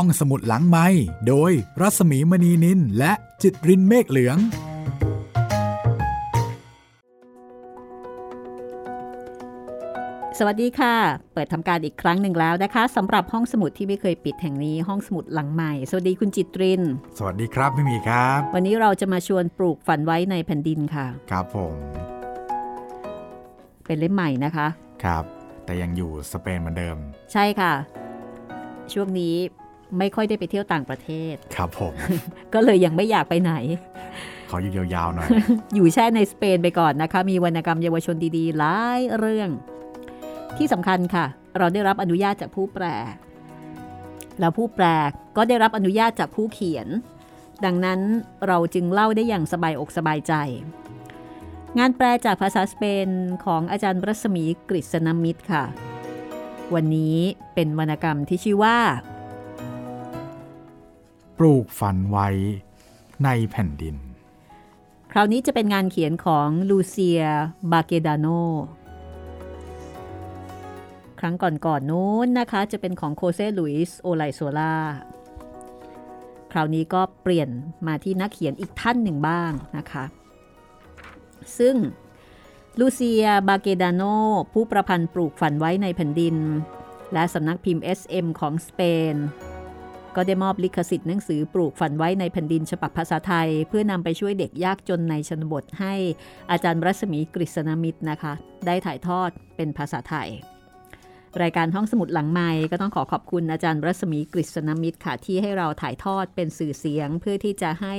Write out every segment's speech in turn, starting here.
ห้องสมุดหลังไม้โดยรัสมีมณีนินและจิตรินเมฆเหลือง สวัสดีค่ะ เปิดทำการอีกครั้งหนึ่งแล้วนะคะสำหรับห้องสมุดที่ไม่เคยปิดแห่งนี้ห้องสมุดหลังใหม่ สวัสดีคุณจิตริน สวัสดีครับพี่มีครับ วันนี้เราจะมาชวนปลูกฝันไว้ในแผ่นดินค่ะ ครับผม เป็นเล่มใหม่นะคะ ครับ แต่ยังอยู่สเปนเหมือนเดิม ใช่ค่ะช่วงนี้ ไม่ค่อยได้ไปเที่ยวต่างประเทศ ครับผม ก็เลยยังไม่อยากไปไหน ขออยู่ยาวๆหน่อย อยู่แช่ในสเปนไปก่อนนะคะ มีวรรณกรรมเยาวชนดีๆ หลายเรื่อง ที่สำคัญค่ะ เราได้รับอนุญาตจากผู้แปล แล้วผู้แปลก็ได้รับอนุญาตจากผู้เขียน ดังนั้นเราจึงเล่าได้อย่างสบายอกสบายใจ งานแปลจากภาษาสเปนของอาจารย์รัศมีกฤษณมิตรค่ะ วันนี้เป็นวรรณกรรมที่ชื่อว่า ปลูกฝันไว้ในแผ่นดิน คราวนี้จะเป็นงานเขียนของลูเซีย บาเกดาโน ครั้งก่อนๆนนู้นนะคะ จะเป็นของโคเซลุยส์โอไลโซลาคราวนี้ก็เปลี่ยนมาที่นักเขียนอีกท่านหนึ่งบ้างนะคะ ซึ่งลูเซีย บาเกดาโน ผู้ประพันธ์ปลูกฝันไว้ในแผ่นดิน และสำนักพิมพ์ SM ของสเปน ก็ได้มอบลิขสิทธิ์หนังสือปลูกฝันไว้ในแผ่นดินฉบับภาษาไทย เพื่อนำไปช่วยเด็กยากจนในชนบทให้อาจารย์รัศมีกฤษณมิตรนะคะ ได้ถ่ายทอดเป็นภาษาไทย รายการห้องสมุดหลังไม้ก็ต้องขอขอบคุณอาจารย์รัศมีกฤษณมิตรค่ะ ที่ให้เราถ่ายทอดเป็นสื่อเสียง เพื่อที่จะให้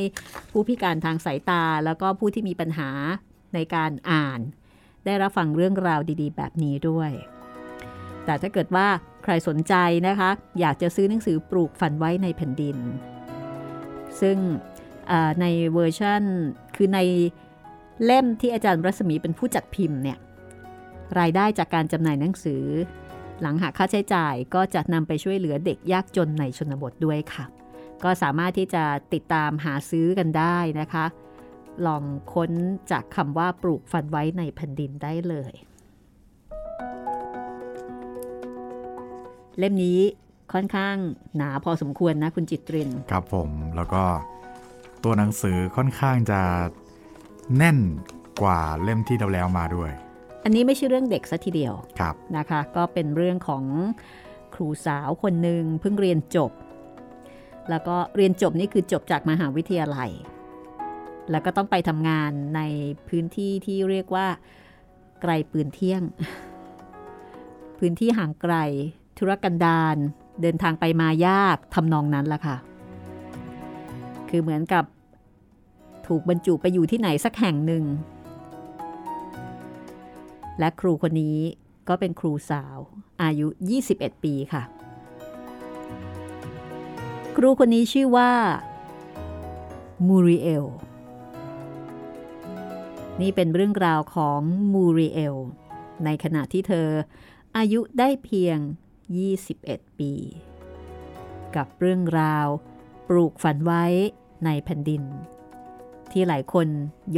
ผู้พิการทางสายตา แล้วก็ผู้ที่มีปัญหาในการอ่าน ได้รับฟังเรื่องราวดี ๆ แบบนี้ด้วย แต่ถ้าเกิดว่า ครสนใจนะคะ อยากจะซื้อหนังสือปลูกฝันไว้ในแผ่นดิน ซึ่งในเวอร์ชันคือในเล่มที่อาจารย์รัศมีเป็นผู้จัดพิมพ์เนี่ยรายได้จากการจำหน่ายหนังสือ หลังหักค่าใช้จ่ายก็จะนำไปช่วยเหลือเด็กยากจนในชนบทด้วยค่ะ ก็สามารถที่จะติดตามหาซื้อกันได้นะคะ ลองค้นจากคำว่าปลูกฝันไว้ในแผ่นดินได้เลย เล่มนี้ค่อนข้างหนาพอสมควรนะคุณจิตริน ครับผมแล้วก็ตัวหนังสือค่อนข้างจะแน่นกว่าเล่มที่เราแล้วมาด้วย อันนี้ไม่ใช่เรื่องเด็กซะทีเดียวครับนะคะ ก็เป็นเรื่องของครูสาวคนหนึ่งเพิ่งเรียนจบ แล้วก็เรียนจบนี่คือจบจากมหาวิทยาลัย แล้วก็ต้องไปทำงานในพื้นที่ที่เรียกว่าไกลปืนเที่ยง พื้นที่ห่างไกล ธุรกันดารเดินทางไปมายากทำนองนั้นละค่ะ คือเหมือนกับถูกบรรจุไปอยู่ที่ไหนสักแห่งหนึ่ง และครูคนนี้ก็เป็นครูสาวอายุ 21 ปีค่ะ ครูคนนี้ชื่อว่ามูริเอล นี่เป็นเรื่องราวของมูริเอล ในขณะที่เธออายุได้เพียง 21 ปี กับเรื่องราว ปลูกฝันไว้ในแผ่นดิน ที่หลายคน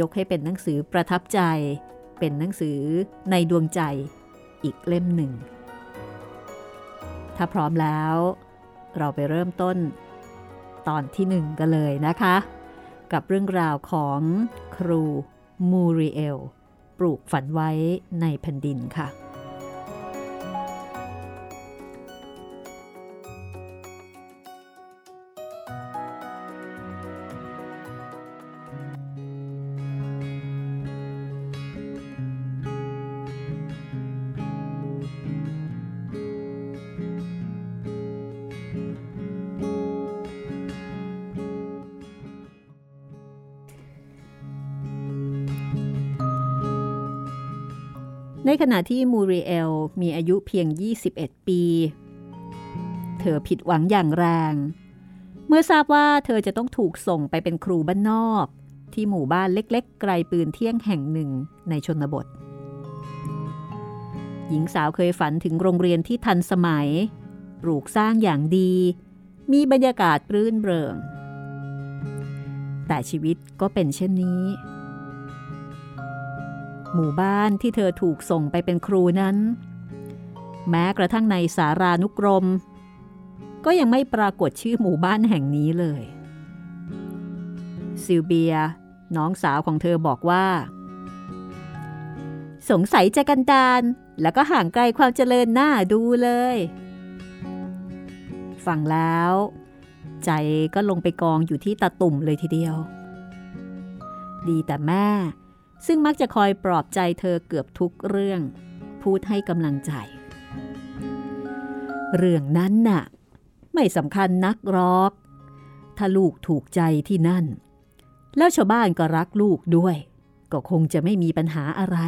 ยกให้เป็นหนังสือประทับใจ เป็นหนังสือในดวงใจอีกเล่มหนึ่ง ถ้าพร้อมแล้ว เราไปเริ่มต้น ตอนที่หนึ่งกันเลยนะคะ กับเรื่องราวของครูมูริเอล ปลูกฝันไว้ในแผ่นดินค่ะ ขณะที่มูริเอลมีอายุเพียง 21 ปี เธอผิดหวังอย่างแรง เมื่อทราบว่าเธอจะต้องถูกส่งไปเป็นครูบ้านนอก ที่หมู่บ้านเล็กๆ ไกลปืนเที่ยงแห่งหนึ่งในชนบท หญิงสาวเคยฝันถึงโรงเรียนที่ทันสมัย ปลูกสร้างอย่างดี มีบรรยากาศรื่นเริงแต่ชีวิตก็เป็นเช่นนี้ หมู่บ้านที่เธอถูกส่งไปเป็นครูนั้น แม้กระทั่งในสารานุกรม ก็ยังไม่ปรากฏชื่อหมู่บ้านแห่งนี้เลยซิลเบีย น้องสาวของเธอบอกว่า สงสัยจะกันดานแล้วก็ห่างไกลความเจริญหน้าดูเลย ฟังแล้ว ใจก็ลงไปกองอยู่ที่ตาตุ่มเลยทีเดียว ดีแต่แม่ ซึ่งมักจะคอยปลอบใจเธอเกือบทุกเรื่อง พูดให้กำลังใจ เรื่องนั้นน่ะ ไม่สำคัญนักหรอก ถ้าลูกถูกใจที่นั่น แล้วชาวบ้านก็รักลูกด้วย ก็คงจะไม่มีปัญหาอะไร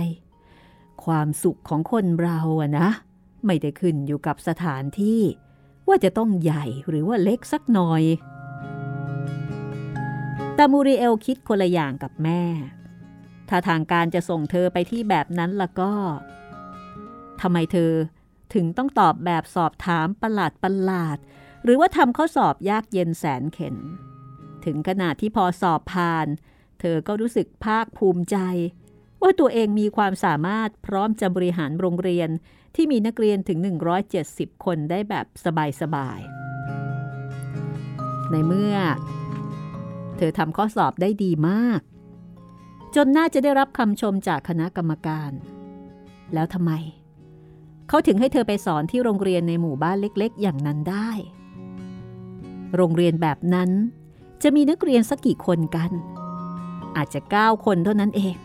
ความสุขของคนเราอะนะ ไม่ได้ขึ้นอยู่กับสถานที่ ว่าจะต้องใหญ่หรือว่าเล็กสักหน่อยแต่มูริเอลคิดคนละอย่างกับแม่ ถ้าทางการจะส่งเธอไปที่แบบนั้นละก็ทำไมเธอถึงต้องตอบแบบสอบถามประหลาดประหลาด หรือว่าทำข้อสอบยากเย็นแสนเข็น ถึงขนาดที่พอสอบผ่าน เธอก็รู้สึกภาคภูมิใจ ว่าตัวเองมีความสามารถพร้อมจะบริหารโรงเรียนที่มีนักเรียนถึง 170 คนได้แบบสบายๆ ในเมื่อ เธอทำข้อสอบได้ดีมาก จนน่าจะได้รับคำชมจากคณะกรรมการ แล้วทำไม เขาถึงให้เธอไปสอนที่โรงเรียนในหมู่บ้านเล็กๆ อย่างนั้นได้ โรงเรียนแบบนั้น จะมีนักเรียนสักกี่คนกัน อาจจะ 9 คนเท่านั้นเอง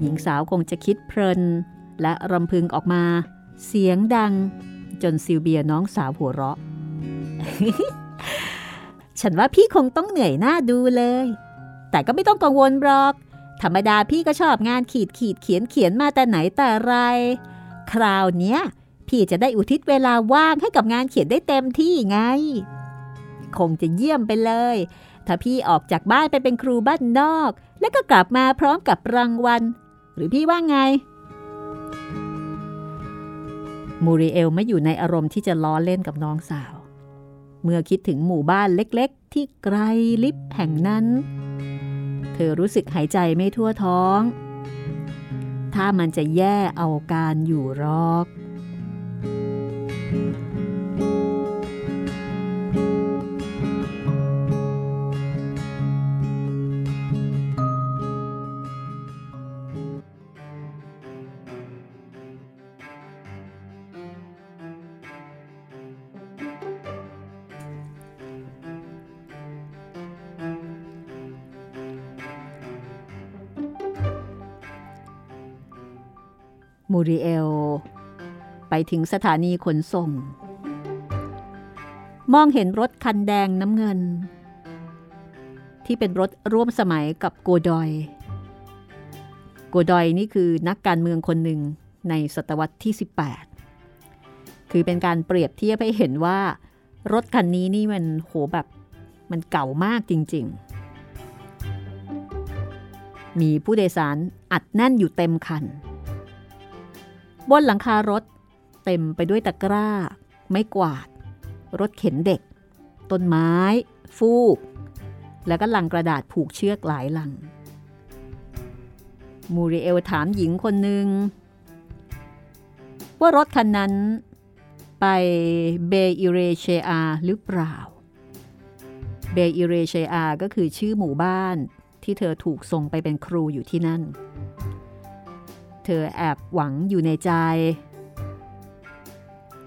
หญิงสาวคงจะคิดเพลิน และรำพึงออกมา เสียงดัง จนซิลเบียน้องสาวหัวเราะฉันว่าพี่คงต้องเหนื่อยหน้าดูเลย แต่ก็ไม่ต้องกังวลหรอก ธรรมดาพี่ก็ชอบงานขีดขีดเขียนเขียนมาแต่ไหนแต่ไร คราวเนี้ยพี่จะได้อุทิศเวลาว่างให้กับงานเขียนได้เต็มที่ไง คงจะเยี่ยมไปเลย ถ้าพี่ออกจากบ้านไปเป็นครูบ้านนอก แล้วก็กลับมาพร้อมกับรางวัล หรือพี่ว่าไง มูริเอลไม่อยู่ในอารมณ์ที่จะล้อเล่นกับน้องสาว เมื่อคิดถึงหมู่บ้านเล็กๆ ที่ไกลลิบแห่งนั้น เธอรู้สึกหายใจไม่ทั่วท้อง ถ้ามันจะแย่เอาการอยู่รอก มูริเอล ไปถึงสถานีขนส่ง มองเห็นรถคันแดงน้ำเงิน ที่เป็นรถร่วมสมัยกับโกดอย โกดอยนี่คือนักการเมืองคนหนึ่งในศตวรรษที่ 18 คือเป็นการเปรียบเทียบให้เห็นว่ารถคันนี้นี่มันโหแบบมันเก่ามากจริง ๆ มีผู้โดยสารอัดแน่นอยู่เต็มคัน บนหลังคารถ เต็มไปด้วยตะกร้า ไม้กวาด รถเข็นเด็ก ต้นไม้ ฟูก แล้วก็ลังกระดาษผูกเชือกหลายลัง มูริเอลถามหญิงคนหนึ่ง ว่ารถคันนั้น ไปเบอิเรเชอาหรือเปล่า เบอิเรเชอาก็คือชื่อหมู่บ้านที่เธอถูกส่งไปเป็นครูอยู่ที่นั่น เธอแอบหวังอยู่ในใจ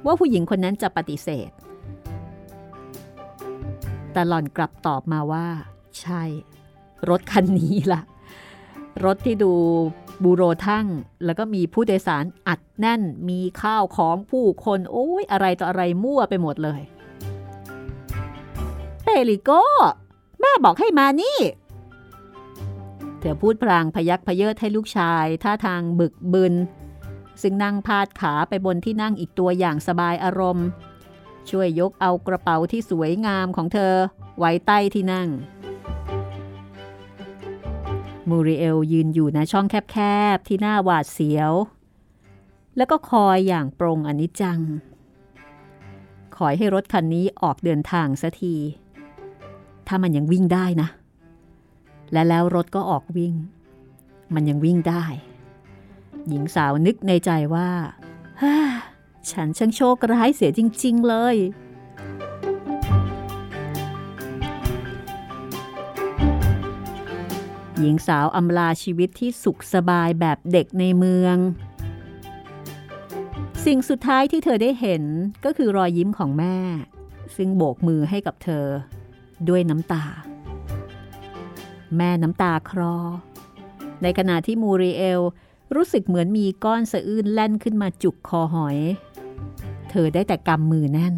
ว่าผู้หญิงคนนั้นจะปฏิเสธ แต่หล่อนกลับตอบมาว่า ใช่ รถคันนี้ล่ะ รถที่ดูบูโรทั้ง แล้วก็มีผู้โดยสารอัดแน่นมีข้าวของผู้คนโอ้ยอะไรต่ออะไรมั่วไปหมดเลย เปริโก แม่บอกให้มานี่ เธอพูดพลางพยักพเยิดให้ลูกชายท่าทางบึกบึน ซึ่งนั่งพาดขาไปบนที่นั่งอีกตัวอย่างสบายอารมณ์ ช่วยยกเอากระเป๋าที่สวยงามของเธอ ไว้ใต้ที่นั่ง มูริเอลยืนอยู่ในช่องแคบๆ ที่หน้าหวาดเสียว แล้วก็คอยอย่างปรงอนิจจัง คอยให้รถคันนี้ออกเดินทางสัทีถ้ามันยังวิ่งได้นะ และแล้วรถก็ออกวิ่ง มันยังวิ่งได้ หญิงสาวนึกในใจว่าฉันช่างโชคร้ายเสียจริง ๆ เลย หญิงสาวอำลาชีวิตที่สุขสบายแบบเด็กในเมือง สิ่งสุดท้ายที่เธอได้เห็นก็คือรอยยิ้มของแม่ ซึ่งโบกมือให้กับเธอด้วยน้ำตา แม่น้ำตาคลอ ในขณะที่มูริเอลรู้สึกเหมือนมีก้อนสะอื้นแล่นขึ้นมาจุกคอหอย เธอได้แต่กำมือแน่น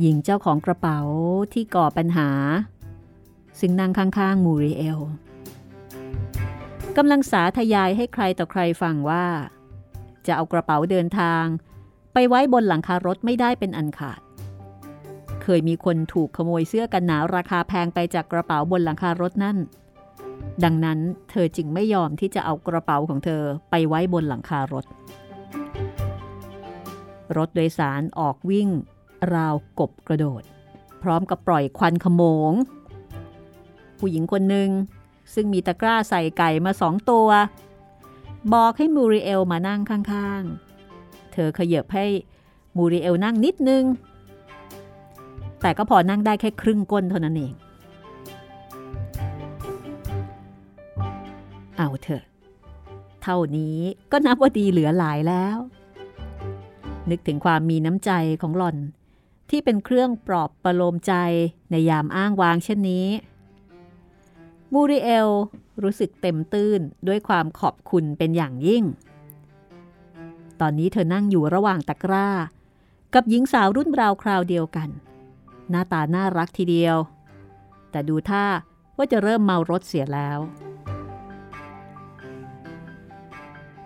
หญิงเจ้าของกระเป๋าที่ก่อปัญหา ซึ่งนั่งข้างๆมูริเอลกำลังสาธยายให้ใครต่อใครฟังว่า จะเอากระเป๋าเดินทาง ไปไว้บนหลังคารถไม่ได้เป็นอันขาด เคยมีคนถูกขโมยเสื้อกันหนาวราคาแพงไปจากกระเป๋าบนหลังคารถนั่น ดังนั้นเธอจึงไม่ยอมที่จะเอากระเป๋าของเธอไปไว้บนหลังคารถ รถโดยสารออกวิ่ง ราวกบกระโดด พร้อมกับปล่อยควันขโมง ผู้หญิงคนหนึ่งซึ่งมีตะกร้าใส่ไก่มาสองตัว บอกให้มูริเอลมานั่งข้างๆ เธอขยับให้มูริเอลนั่งนิดนึง แต่ก็พอนั่งได้แค่ครึ่งก้นเท่านั้นเอง เอาเถอะ เท่านี้ก็นับว่าดีเหลือหลายแล้ว นึกถึงความมีน้ำใจของหล่อน ที่เป็นเครื่องปลอบประโลมใจในยามอ้างวางเช่นนี้ มูริเอลรู้สึกเต็มตื้นด้วยความขอบคุณเป็นอย่างยิ่ง ตอนนี้เธอนั่งอยู่ระหว่างตะกร้า กับหญิงสาวรุ่นราวคราวเดียวกัน หน้าตาน่ารักทีเดียว แต่ดูท่าว่าจะเริ่มเมารถเสียแล้ว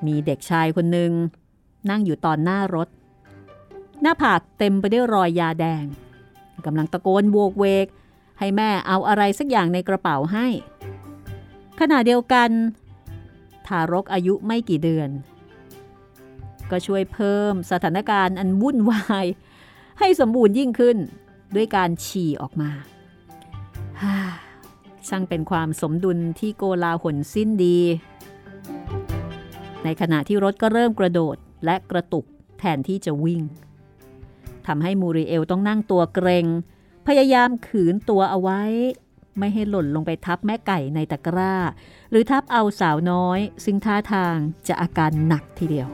มีเด็กชายคนหนึ่งนั่งอยู่ตอนหน้ารถ หน้าผากเต็มไปด้วยรอยยาแดงกำลังตะโกนโวกเวก ให้แม่เอาอะไรสักอย่างในกระเป๋าให้ ขณะเดียวกัน ทารกอายุไม่กี่เดือน ก็ช่วยเพิ่มสถานการณ์อันวุ่นวาย ให้สมบูรณ์ยิ่งขึ้น ด้วยการฉี่ออกมาฮ่าช่างเป็นความสมดุลที่โกลาหลสิ้นดี ในขณะที่รถก็เริ่มกระโดดและกระตุกแทนที่จะวิ่งทำให้มูริเอลต้องนั่งตัวเกรงพยายามขืนตัวเอาไว้ ไม่ให้หล่นลงไปทับแม่ไก่ในตะกร้า หรือทับเอาสาวน้อย ซึ่งท่าทางจะอาการหนักทีเดียว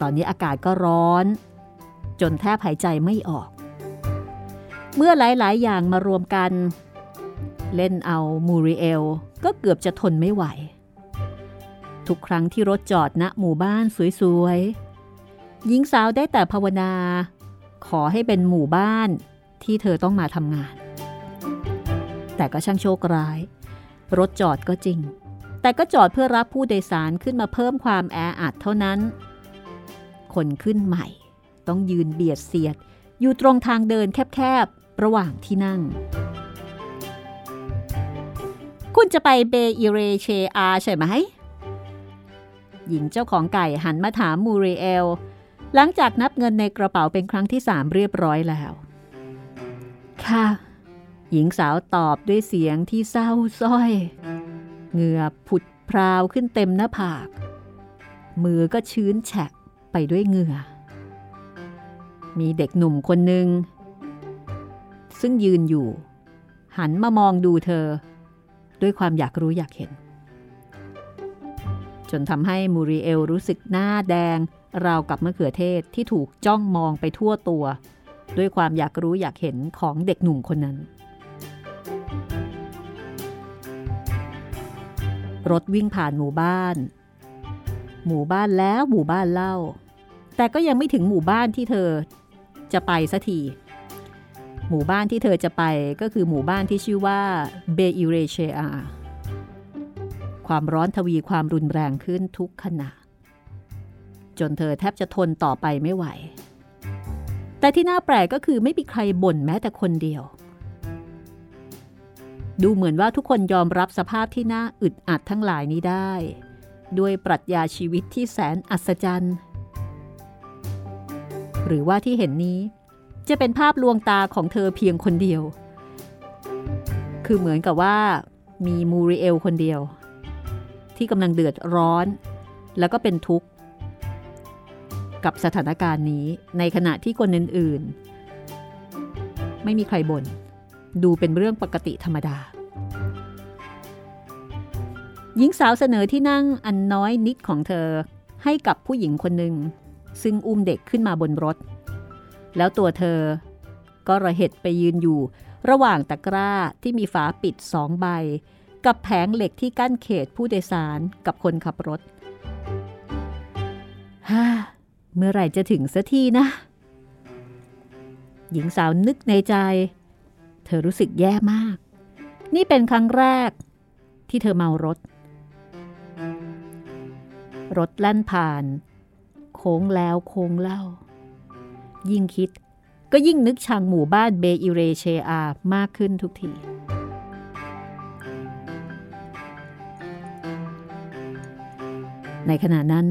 ตอนนี้อากาศก็ร้อน จนแทบหายใจไม่ออก เมื่อหลาย ๆ อย่างมารวมกัน เล่นเอามูริเอลก็เกือบจะทนไม่ไหว ทุกครั้งที่รถจอดณหมู่บ้านสวย ๆ หญิงสาวได้แต่ภาวนา ขอให้เป็นหมู่บ้านที่เธอต้องมาทำงาน แต่ก็ช่างโชคร้าย รถจอดก็จริง แต่ก็จอดเพื่อรับผู้โดยสารขึ้นมาเพิ่มความแออัดเท่านั้น คนขึ้นใหม่ ต้องยืนเบียดเสียด อยู่ตรงทางเดินแคบๆ ระหว่างที่นั่ง คุณจะไปเบอิเรเชอาใช่ไหม หญิงเจ้าของไก่หันมาถามมูริเอล หลังจากนับเงินในกระเป๋าเป็นครั้งที่สามเรียบร้อยแล้ว ค่ะ หญิงสาวตอบด้วยเสียงที่เศร้าส้อยเหงื่อผุดพราวขึ้นเต็มหน้าผาก มือก็ชื้นแฉะไปด้วยเหงื่อ มีเด็กหนุ่มคนหนึ่งซึ่งยืนอยู่ หันมามองดูเธอ ด้วยความอยากรู้อยากเห็น จนทำให้มูริเอลรู้สึกหน้าแดง ราวกับมะเขือเทศที่ถูกจ้องมองไปทั่วตัว ด้วยความอยากรู้อยากเห็นของเด็กหนุ่มคนนั้น รถวิ่งผ่านหมู่บ้าน หมู่บ้านแล้วหมู่บ้านเล่า แต่ก็ยังไม่ถึงหมู่บ้านที่เธอ จะไปสัที หมู่บ้านที่เธอจะไปก็คือหมู่บ้านที่ชื่อว่าเบอิเรเชอาความร้อนทวีความรุนแรงขึ้นทุกขณะ จนเธอแทบจะทนต่อไปไม่ไหว แต่ที่น่าแปลกก็คือไม่มีใครบ่นแม้แต่คนเดียว ดูเหมือนว่าทุกคนยอมรับสภาพที่น่าอึดอัดทั้งหลายนี้ได้ ด้วยปรัชญาชีวิตที่แสนอัศจรรย์ หรือว่าที่เห็นนี้จะเป็นภาพลวงตาของเธอเพียงคนเดียว คือเหมือนกับว่ามีมูริเอลคนเดียว ที่กำลังเดือดร้อน แล้วก็เป็นทุกข์ กับสถานการณ์นี้ในขณะที่คนอื่นๆ ไม่มีใครบน่นดูเป็นเรื่องปกติธรรมดา หญิงสาวเสนอที่นั่งอันน้อยนิดของเธอให้กับผู้หญิงคนหนึ่ง ซึ่งอุ้มเด็กขึ้นมาบนรถ แล้วตัวเธอก็ระเหตุไปยืนอยู่ ระหว่างตะกร้าที่มีฝาปิดสองใบ กับแผงเหล็กที่กั้นเขตผู้โดยสารกับคนขับรถฮ่าเมื่อไหร่จะถึงสักทีนะ หญิงสาวนึกในใจ เธอรู้สึกแย่มาก นี่เป็นครั้งแรก ที่เธอเมารถ รถแล่นผ่าน ค้งแล้วโค้งเล่า ยิ่งคิดก็ยิ่งนึกชังหมู่บ้านเบอิเรเชอา มากขึ้นทุกที ในขณะนั้น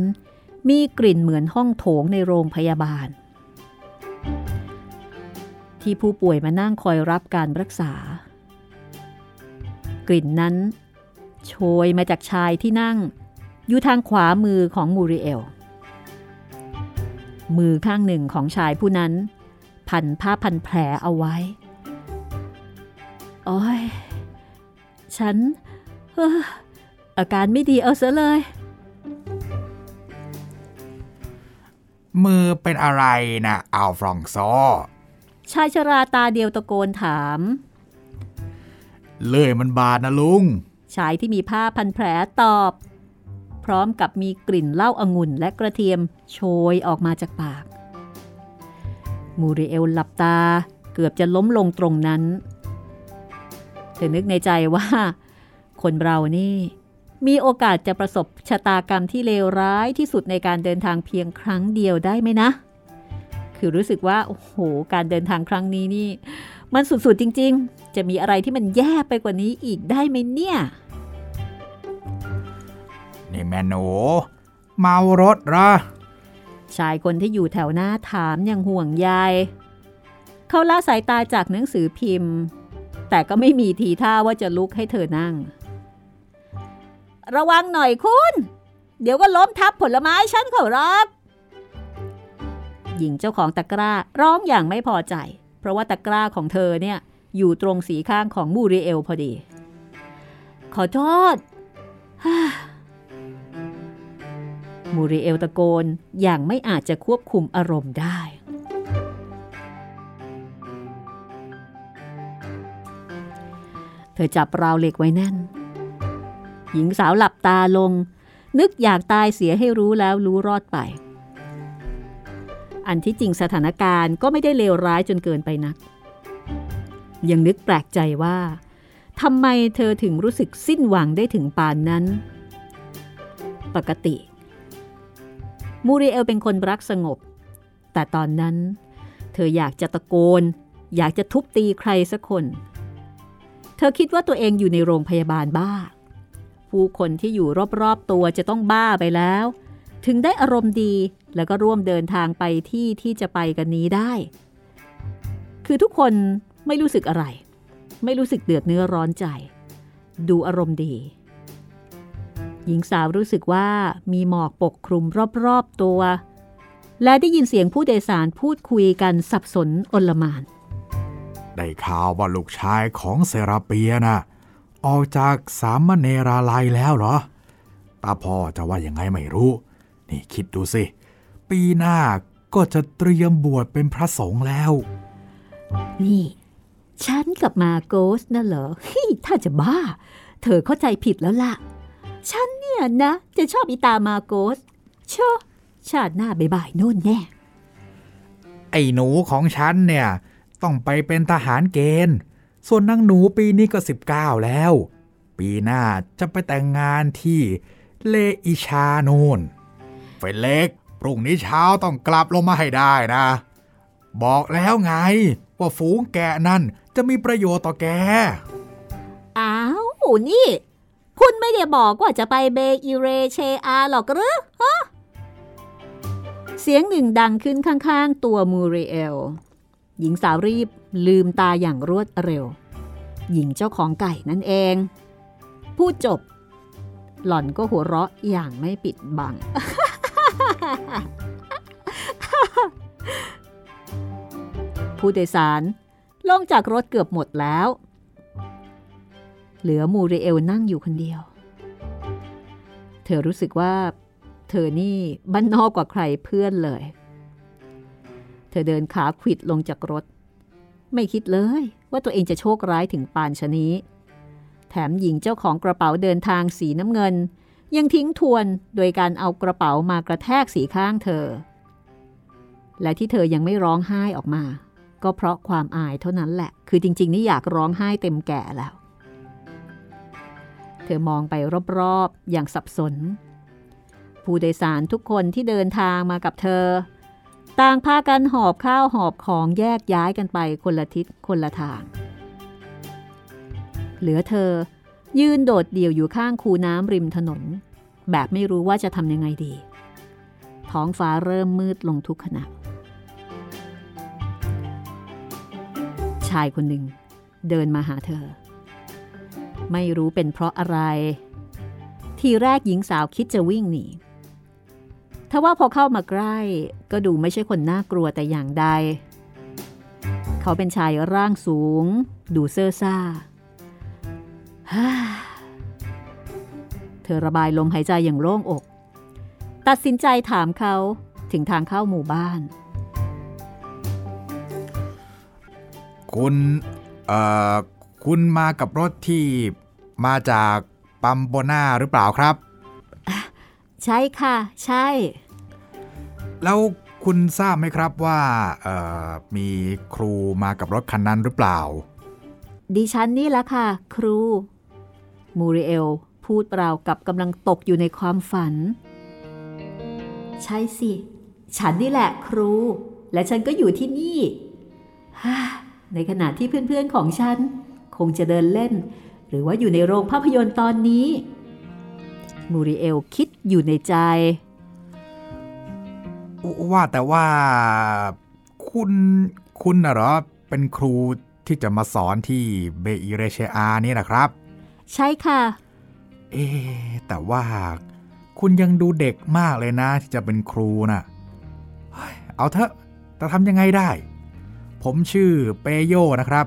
มีกลิ่นเหมือนห้องโถงในโรงพยาบาล ที่ผู้ป่วยมานั่งคอยรับการรักษา กลิ่นนั้น โชยมาจากชายที่นั่ง อยู่ทางขวามือของมูริเอล มือข้างหนึ่งของชายผู้นั้น พันผ้าพันแผลเอาไว้ โอ้ย ฉันอาการไม่ดีเอาซะเลย มือเป็นอะไรนะอัลฟรองโซชายชราตาเดียวตะโกนถาม เลยมันบาดนะลุง ชายที่มีผ้าพันแผลตอบพ ร้อมกับมีกลิ่นเหล้าอางุ่นและกระเทียมโชยออกมาจากปาก มูริเอลหลับตาเกือบจะล้มลงตรงนั้น เธอนึกในใจว่า คนเรานี่มีโอกาสจะประสบชะตากรรมที่เลวร้ายที่สุดในการเดินทางเพียงครั้งเดียวได้ไหมนะ คือรู้สึกว่า โอ้โห การเดินทางครั้งนี้นี่ มันสุดๆจริง ๆ จะมีอะไรที่มันแย่ไปกว่านี้อีกได้ไหมเนี่ย นี่แม่หนู เมารถเหรอ ชายคนที่อยู่แถวหน้าถามอย่างห่วงใยเขาละสายตาจากหนังสือพิมพ์ แต่ก็ไม่มีทีท่าว่าจะลุกให้เธอนั่ง ระวังหน่อยคุณ เดี๋ยวก็ล้มทับผลไม้ฉันเขารับหญิงเจ้าของตะกร้าร้องอย่างไม่พอใจ เพราะว่าตะกร้าของเธอเนี่ยอยู่ตรงสีข้างของมูริเอลพอดี ขอโทษ มูริเอลตะโกนอย่างไม่อาจจะควบคุมอารมณ์ได้ เธอจับราวเหล็กไว้แน่น หญิงสาวหลับตาลง นึกอยากตายเสียให้รู้แล้วรู้รอดไป อันที่จริงสถานการณ์ก็ไม่ได้เลวร้ายจนเกินไปนัก ยังนึกแปลกใจว่าทำไมเธอถึงรู้สึกสิ้นหวังได้ถึงปานนั้น ปกติ มูริเอลเป็นคนรักสงบ แต่ตอนนั้น เธออยากจะตะโกน อยากจะทุบตีใครสักคน เธอคิดว่าตัวเองอยู่ในโรงพยาบาลบ้า ผู้คนที่อยู่รอบๆตัวจะต้องบ้าไปแล้ว ถึงได้อารมณ์ดีแล้วก็ร่วมเดินทางไปที่ที่จะไปกันนี้ได้ คือทุกคนไม่รู้สึกอะไร ไม่รู้สึกเดือดเนื้อร้อนใจ ดูอารมณ์ดี หญิงสาวรู้สึกว่ามีหมอกปกคลุมรอบๆตัว และได้ยินเสียงผู้โดยสารพูดคุยกันสับสนอนลมาน ได้ข่าวว่าลูกชายของเซราเปียนะออกจากสามเณราลัยแล้วเหรอ ตาพ่อจะว่ายังไงไม่รู้ นี่คิดดูสิ ปีหน้าก็จะเตรียมบวชเป็นพระสงฆ์แล้ว นี่ ฉันกับมาโกสน่ะเหรอฮิถ้าจะบ้า เธอเข้าใจผิดแล้วล่ะ ฉันเนี่ยนะ จะชอบอีตามาโกสชอชาติหน้าบ่ายๆโน่นแน่ ไอ้หนูของฉันเนี่ย ต้องไปเป็นทหารเกณฑ์ ส่วนนางหนูปีนี้ก็ 19 แล้ว ปีหน้าจะไปแต่งงานที่เลอิชาโนนเฟนเล็กพรุ่งนี้เช้าต้องกลับลงมาให้ได้นะ บอกแล้วไง ว่าฝูงแกะนั่นจะมีประโยชน์ต่อแก อ้าว นี่ คุณไม่ได้บอกว่าจะไปเบอิเรเชอาหรอกหรือฮะเสียงหนึ่งดังขึ้นข้างๆ ตัวมูเรเอล หญิงสาวรีบลืมตาอย่างรวดเร็ว หญิงเจ้าของไก่นั่นเอง พูดจบ หล่อนก็หัวเราะอย่างไม่ปิดบัง ผู้โดยสาร ลงจากรถเกือบหมดแล้ว เหลือมูริเอลนั่งอยู่คนเดียว เธอรู้สึกว่า เธอนี่บ้านนอกกว่าใครเพื่อนเลย เธอเดินขาขวิดลงจากรถ ไม่คิดเลยว่าตัวเองจะโชคร้ายถึงปานชนี้ แถมหญิงเจ้าของกระเป๋าเดินทางสีน้ำเงิน ยังทิ้งทวนโดยการเอากระเป๋ามากระแทกสีข้างเธอ และที่เธอยังไม่ร้องไห้ออกมา ก็เพราะความอายเท่านั้นแหละ คือจริง ๆ นี่อยากร้องไห้เต็มแก่แล้ว อมองไปรอบๆอย่างสับสน ผู้โดยสารทุกคนที่เดินทางมากับเธอ ต่างพากันหอบข้าวหอบของแยกย้ายกันไปคนละทิศคนละทาง เหลือเธอ ยืนโดดเดี่ยวอยู่ข้างคูน้ำริมถนน แบบไม่รู้ว่าจะทำยังไงดี ท้องฟ้าเริ่มมืดลงทุกขณะชายคนหนึ่งเดินมาหาเธอ ไม่รู้เป็นเพราะอะไร ทีแรกหญิงสาวคิดจะวิ่งหนีทว่าพอเข้ามาใกล้ก็ดูไม่ใช่คนน่ากลัวแต่อย่างใด เขาเป็นชายร่างสูง ดูเซ่อซ่า เธอระบายลมหายใจอย่างโล่งอก ตัดสินใจถามเขาถึงทางเข้าหมู่บ้าน คุณ เอ่อ คุณมากับรถที่ มาจากปัมโบนาหรือเปล่าครับ ใช่ค่ะ ใช่ แล้วคุณทราบไหมครับว่าเอ่อมีครูมากับรถคันนั้นหรือเปล่า ดิฉันนี่แหละค่ะ ครู มูริเอล พูดเปล่ากับกำลังตกอยู่ในความฝัน ใช่สิ ฉันนี่แหละครู และฉันก็อยู่ที่นี่ ในขณะที่เพื่อนๆของฉัน คงจะเดินเล่น หรือว่าอยู่ในโรงภาพยนตร์ตอนนี้ มูริเอลคิดอยู่ในใจ ว่าแต่ว่าคุณคุณน่ะเหรอ เป็นครูที่จะมาสอนที่เบอิเรเชอานี่นะครับ ใช่ค่ะ เอ๊ะแต่ว่าคุณยังดูเด็กมากเลยนะ ที่จะเป็นครูนะ่ะเฮ้ยเอาเถอะแต่ทำยังไงได้ ผมชื่อเปโยนะครับ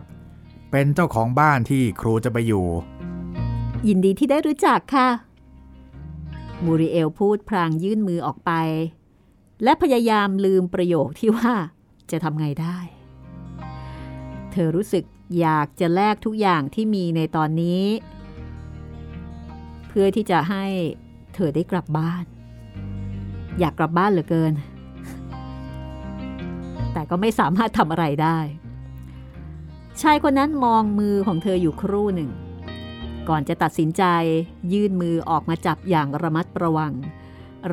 เป็นเจ้าของบ้านที่ครูจะไปอยู่ ยินดีที่ได้รู้จักค่ะ มูริเอลพูดพลางยื่นมือออกไป และพยายามลืมประโยคที่ว่าจะทำไงได้ เธอรู้สึกอยากจะแลกทุกอย่างที่มีในตอนนี้ เพื่อที่จะให้เธอได้กลับบ้าน อยากกลับบ้านเหลือเกิน แต่ก็ไม่สามารถทำอะไรได้ ชายคนนั้นมองมือของเธออยู่ครู่หนึ่ง ก่อนจะตัดสินใจยื่นมือออกมาจับอย่างระมัดระวัง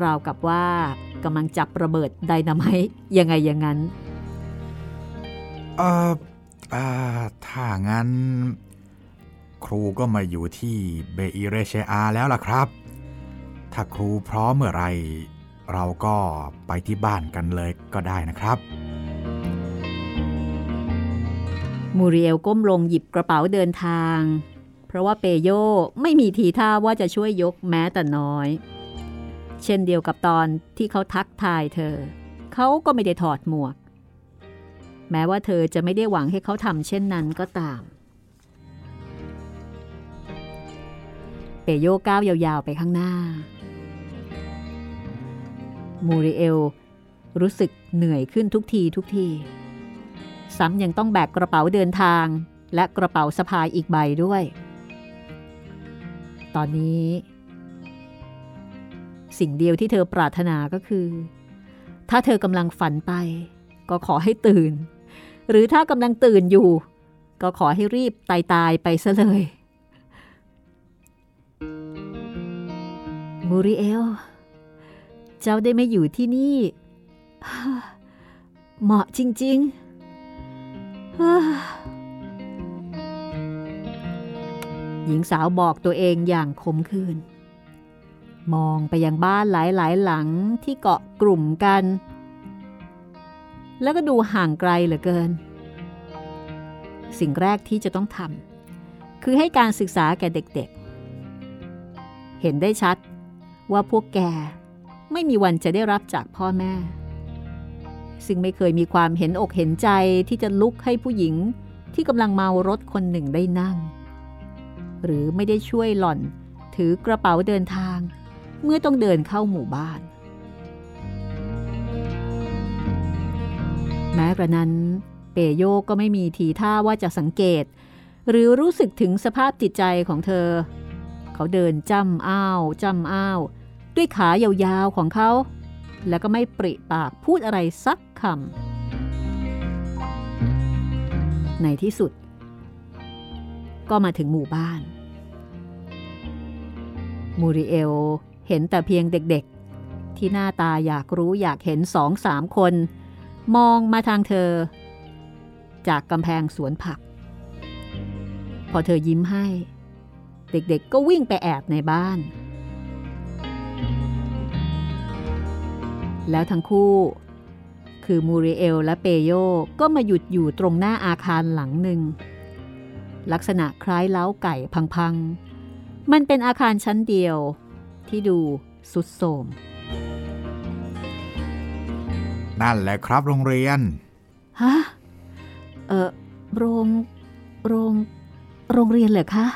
ราวกับว่ากำลังจับระเบิดไดนาไมต์ยังไงอย่างนั้นเอ่อเอ่อถ้างั้น ครูก็มาอยู่ที่เบอิเรเชอาแล้วล่ะครับ ถ้าครูพร้อมเมื่อไร เราก็ไปที่บ้านกันเลยก็ได้นะครับ มูริเอลก้มลงหยิบกระเป๋าเดินทาง เพราะว่าเปโยไม่มีทีท่าว่าจะช่วยยกแม้แต่น้อย เช่นเดียวกับตอนที่เขาทักทายเธอ เขาก็ไม่ได้ถอดหมวก แม้ว่าเธอจะไม่ได้หวังให้เขาทำเช่นนั้นก็ตาม เปโยก้าวยาวๆไปข้างหน้า มูริเอลรู้สึกเหนื่อยขึ้นทุกทีทุกที ซ้ำยังต้องแบกกระเป๋าเดินทาง และกระเป๋าสะพายอีกใบด้วย ตอนนี้ สิ่งเดียวที่เธอปรารถนาก็คือ ถ้าเธอกำลังฝันไป ก็ขอให้ตื่น หรือถ้ากำลังตื่นอยู่ ก็ขอให้รีบตายตายไปซะเลยมูริเอล เจ้าได้ไม่อยู่ที่นี่ เหมาะจริง ๆ หญิงสาวบอกตัวเองอย่างขมขื่นมองไปยังบ้านหลายๆ หลังที่เกาะกลุ่มกัน แล้วก็ดูห่างไกลเหลือเกิน สิ่งแรกที่จะต้องทำคือให้การศึกษาแก่เด็กๆ เห็นได้ชัดว่าพวกแกไม่มีวันจะได้รับจากพ่อแม่ ซึ่งไม่เคยมีความเห็นอกเห็นใจที่จะลุกให้ผู้หญิงที่กำลังเมารถคนหนึ่งได้นั่ง หรือไม่ได้ช่วยหล่อนถือกระเป๋าเดินทาง เมื่อต้องเดินเข้าหมู่บ้าน แม้กระนั้นเปโยก็ไม่มีทีท่าว่าจะสังเกต หรือรู้สึกถึงสภาพจิตใจของเธอ เขาเดินจ้ำอ้าวจ้ำอ้าว ด้วยขายาวๆของเขา แล้วก็ไม่ปริปากพูดอะไรสักคำในที่สุด ก็มาถึงหมู่บ้าน มูริเอลเห็นแต่เพียงเด็กๆ ที่หน้าตาอยากรู้อยากเห็นสองสามคน มองมาทางเธอ จากกำแพงสวนผัก พอเธอยิ้มให้ เด็กๆก็วิ่งไปแอบในบ้าน แล้วทั้งคู่ คือมูริเอลและเปโยก็มาหยุดอยู่ตรงหน้าอาคารหลังหนึ่ง ลักษณะคล้ายเล้าไก่พังๆ มันเป็นอาคารชั้นเดียวที่ดูสุดโทมนั่นแหละครับโรงเรียน ฮะ เออโรง โรง โรงเรียนเหรอคะ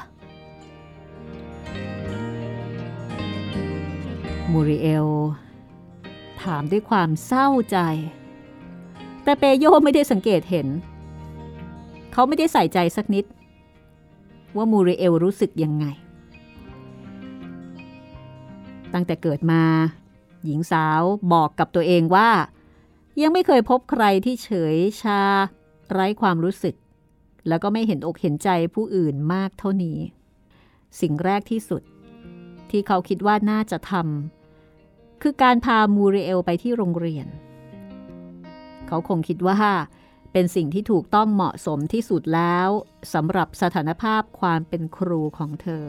มูริเอล ถามด้วยความเศร้าใจ แต่เปโยไม่ได้สังเกตเห็น เขาไม่ได้ใส่ใจสักนิด ว่ามูริเอลรู้สึกยังไง ตั้งแต่เกิดมา หญิงสาวบอกกับตัวเองว่า ยังไม่เคยพบใครที่เฉยชา ไร้ความรู้สึก แล้วก็ไม่เห็นอกเห็นใจผู้อื่นมากเท่านี้ สิ่งแรกที่สุด ที่เขาคิดว่าน่าจะทำ คือการพามูริเอลไปที่โรงเรียน เขาคงคิดว่า เป็นสิ่งที่ถูกต้องเหมาะสมที่สุดแล้วสำหรับสถานภาพความเป็นครูของเธอ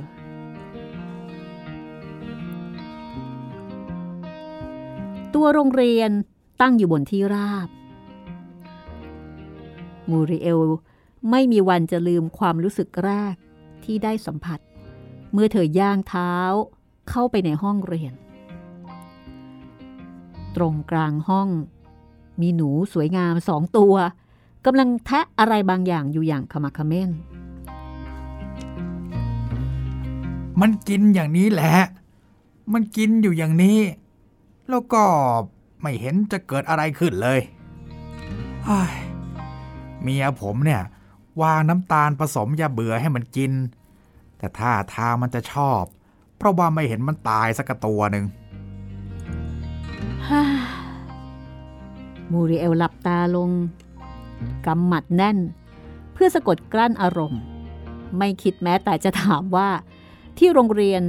ตัวโรงเรียนตั้งอยู่บนที่ราบ มูริเอลไม่มีวันจะลืมความรู้สึกแรกที่ได้สัมผัส เมื่อเธอย่างเท้าเข้าไปในห้องเรียน ตรงกลางห้อง มีหนูสวยงามสองตัวกำลังแทะอะไรบางอย่างอยู่อย่างขมักเขม้น มันกินอย่างนี้แหละ มันกินอยู่อย่างนี้ แล้วก็ไม่เห็นจะเกิดอะไรขึ้นเลยเมียผมเนี่ยวางน้ำตาลผสมยาเบื่อให้มันกิน แต่ท่าทางมันจะชอบ เพราะว่าไม่เห็นมันตายสักตัวหนึ่ง มูริเอลหลับตาลง กำหมัดแน่น เพื่อสะกดกลั้นอารมณ์ ไม่คิดแม้แต่จะถามว่า ที่โรงเรียน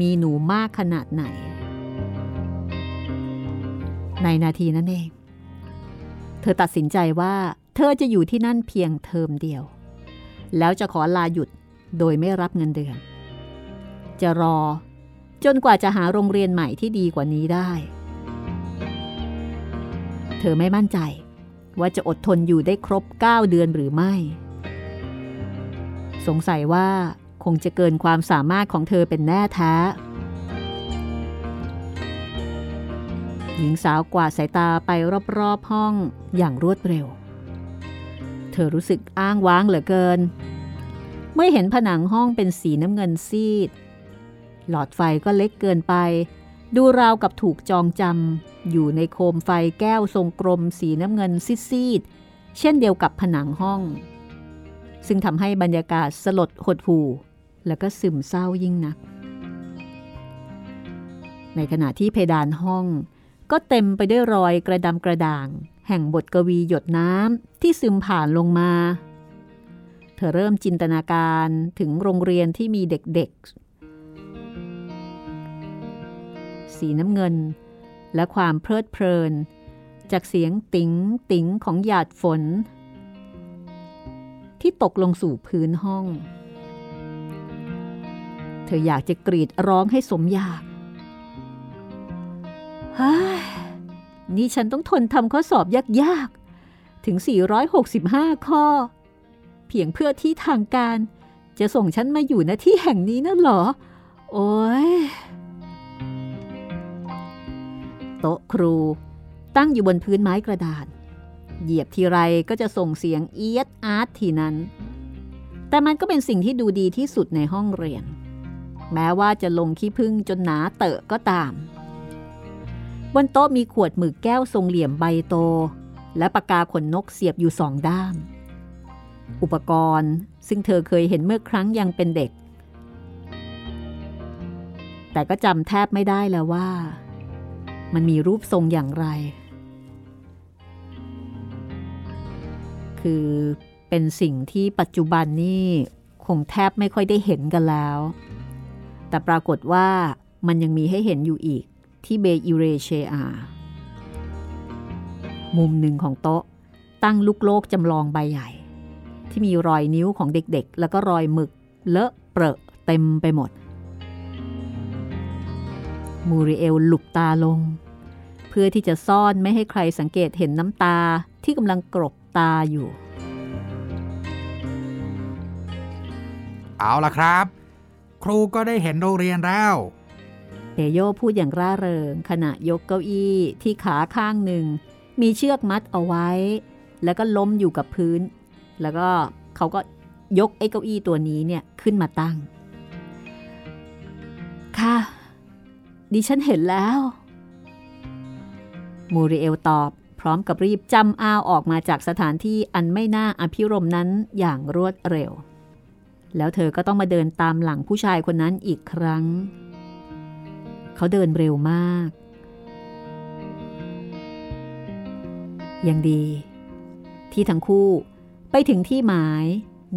มีหนูมากขนาดไหน ในนาทีนั้นเอง เธอตัดสินใจว่าเธอจะอยู่ที่นั่นเพียงเทอมเดียว แล้วจะขอลาหยุดโดยไม่รับเงินเดือน จะรอจนกว่าจะหาโรงเรียนใหม่ที่ดีกว่านี้ได้ เธอไม่มั่นใจ ว่าจะอดทนอยู่ได้ครบ 9 เดือนหรือไม่ สงสัยว่าคงจะเกินความสามารถของเธอเป็นแน่แท้ หญิงสาวกวาดสายตาไปรอบๆห้องอย่างรวดเร็ว เธอรู้สึกอ้างว้างเหลือเกิน เมื่อเห็นผนังห้องเป็นสีน้ำเงินซีด หลอดไฟก็เล็กเกินไป ดูราวกับถูกจองจำอยู่ในโคมไฟแก้วทรงกลมสีน้ำเงินซีดๆเช่นเดียวกับผนังห้อง ซึ่งทำให้บรรยากาศสลดหดหู่ แล้วก็ซึมเศร้ายิ่งนัก ในขณะที่เพดานห้องก็เต็มไปด้วยรอยกระดำกระด่าง แห่งบทกวีหยดน้ำที่ซึมผ่านลงมา เธอเริ่มจินตนาการถึงโรงเรียนที่มีเด็ก สีน้ำเงิน และความเพลิดเพลิน จากเสียงติ๋งติ๋งของหยาดฝน ที่ตกลงสู่พื้นห้อง เธออยากจะกรีดร้องให้สมอยากฮ้นี่ฉันต้องทนทำข้อสอบยากๆ ถึง 465 ข้อ เพียงเพื่อที่ทางการ จะส่งฉันมาอยู่ณที่แห่งนี้นั่นหรอ โอ้ย โต๊ะครู ตั้งอยู่บนพื้นไม้กระดาน เหยียบทีไรก็จะส่งเสียงเอียดอาร์ตทีนั้น แต่มันก็เป็นสิ่งที่ดูดีที่สุดในห้องเรียน แม้ว่าจะลงขี้พึ่งจนหนาเตอะก็ตาม บนโต๊ะมีขวดหมึกแก้วทรงเหลี่ยมใบโต และปากกาขนนกเสียบอยู่สองด้าม อุปกรณ์ซึ่งเธอเคยเห็นเมื่อครั้งยังเป็นเด็กแต่ก็จำแทบไม่ได้แล้วว่า มันมีรูปทรงอย่างไร คือเป็นสิ่งที่ปัจจุบันนี่คงแทบไม่ค่อยได้เห็นกันแล้ว แต่ปรากฏว่ามันยังมีให้เห็นอยู่อีกที่เบอิเรเชอามุมหนึ่งของโต๊ะตั้งลูกโลกจำลองใบใหญ่ ที่มีรอยนิ้วของเด็กๆ แล้วก็รอยหมึกเลอะเปรอะเต็มไปหมด มูริเอลหลุบตาลง เพื่อที่จะซ่อนไม่ให้ใครสังเกตเห็นน้ำตาที่กำลังกรบตาอยู่ เอาล่ะครับ ครูก็ได้เห็นโรงเรียนแล้วเปโยพูดอย่างร่าเริง ขณะยกเก้าอี้ที่ขาข้างหนึ่ง มีเชือกมัดเอาไว้ แล้วก็ล้มอยู่กับพื้น แล้วก็เขาก็ยกไอ้เก้าอี้ตัวนี้เนี่ยขึ้นมาตั้ง ค่ะ ดิฉันเห็นแล้ว มูริเอลตอบ พร้อมกับรีบจำอ้าวออกมาจากสถานที่อันไม่น่าอภิรมนั้นอย่างรวดเร็ว แล้วเธอก็ต้องมาเดินตามหลังผู้ชายคนนั้นอีกครั้ง เขาเดินเร็วมาก ยังดี ที่ทั้งคู่ไปถึงที่หมาย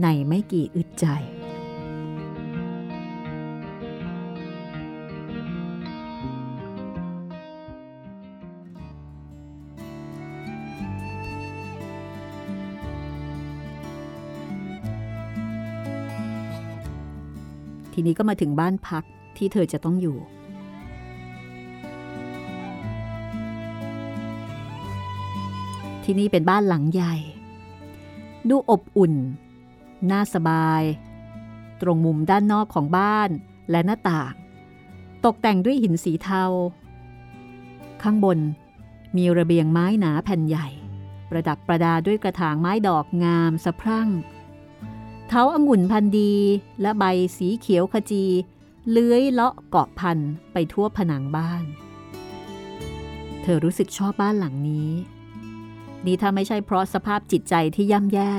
ในไม่กี่อึดใจ ทีนี้ก็มาถึงบ้านพักที่เธอจะต้องอยู่ ที่นี่เป็นบ้านหลังใหญ่ ดูอบอุ่น น่าสบาย ตรงมุมด้านนอกของบ้านและหน้าต่าง ตกแต่งด้วยหินสีเทา ข้างบนมีระเบียงไม้หนาแผ่นใหญ่ ประดับประดาด้วยกระถางไม้ดอกงามสะพรั่ง เท้าองุ่นพันดีและใบสีเขียวขจี เลื้อยเลาะเกาะพันไปทั่วผนังบ้าน เธอรู้สึกชอบบ้านหลังนี้ นี่ถ้าไม่ใช่เพราะสภาพจิตใจที่ย่ำแย่